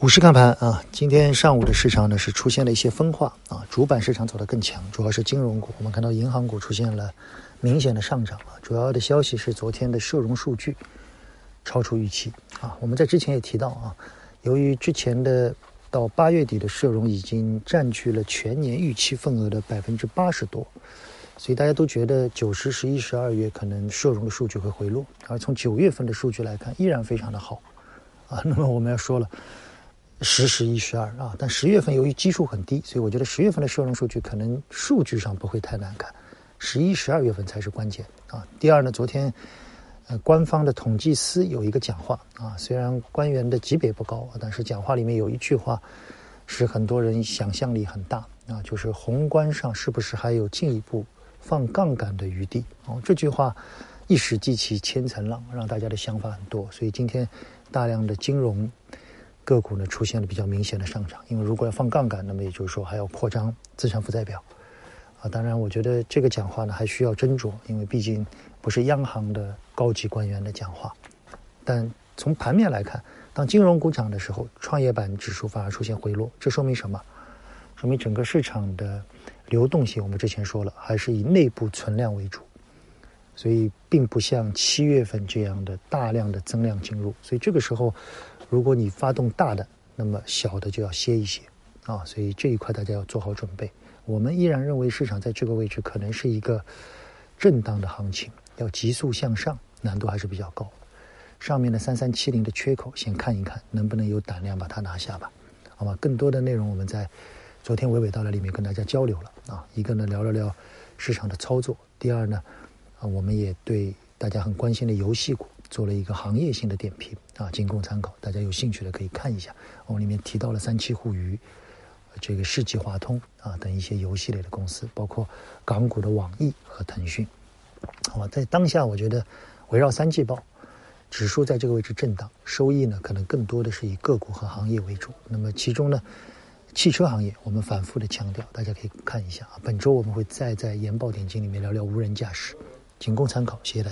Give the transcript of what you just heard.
股市看盘啊，今天上午的市场呢是出现了一些分化啊，主板市场走得更强，主要是金融股。我们看到银行股出现了明显的上涨啊，主要的消息是昨天的社融数据超出预期啊。我们在之前也提到啊，由于之前的到八月底的社融已经占据了全年预期份额的百分之八十多，所以大家都觉得九十、十一、十二月可能社融的数据会回落，而从九月份的数据来看，依然非常的好啊。那么我们要说了。十、十一、十二啊，但十月份由于基数很低，所以我觉得十月份的社融数据可能数据上不会太难看，十一、十二月份才是关键啊。第二呢，昨天呃官方的统计司有一个讲话啊，虽然官员的级别不高，但是讲话里面有一句话使很多人想象力很大啊，就是宏观上是不是还有进一步放杠杆的余地？哦，这句话一时激起千层浪，让大家的想法很多，所以今天大量的金融。个股呢出现了比较明显的上涨，因为如果要放杠杆，那么也就是说还要扩张资产负债表，啊，当然我觉得这个讲话呢还需要斟酌，因为毕竟不是央行的高级官员的讲话。但从盘面来看，当金融股涨的时候，创业板指数反而出现回落，这说明什么？说明整个市场的流动性，我们之前说了，还是以内部存量为主，所以并不像七月份这样的大量的增量进入，所以这个时候。如果你发动大的，那么小的就要歇一歇，啊，所以这一块大家要做好准备。我们依然认为市场在这个位置可能是一个震荡的行情，要急速向上难度还是比较高。上面的三三七零的缺口先看一看，能不能有胆量把它拿下吧？好吧，更多的内容我们在昨天娓娓道来里面跟大家交流了啊，一个呢聊了聊市场的操作，第二呢啊我们也对大家很关心的游戏股。做了一个行业性的点评啊，仅供参考。大家有兴趣的可以看一下。我里面提到了三七互娱、这个世纪华通啊等一些游戏类的公司，包括港股的网易和腾讯。好吧，在当下，我觉得围绕三季报，指数在这个位置震荡，收益呢可能更多的是以个股和行业为主。那么其中呢，汽车行业我们反复的强调，大家可以看一下啊。本周我们会再在研报点睛里面聊聊无人驾驶，仅供参考。谢谢大家。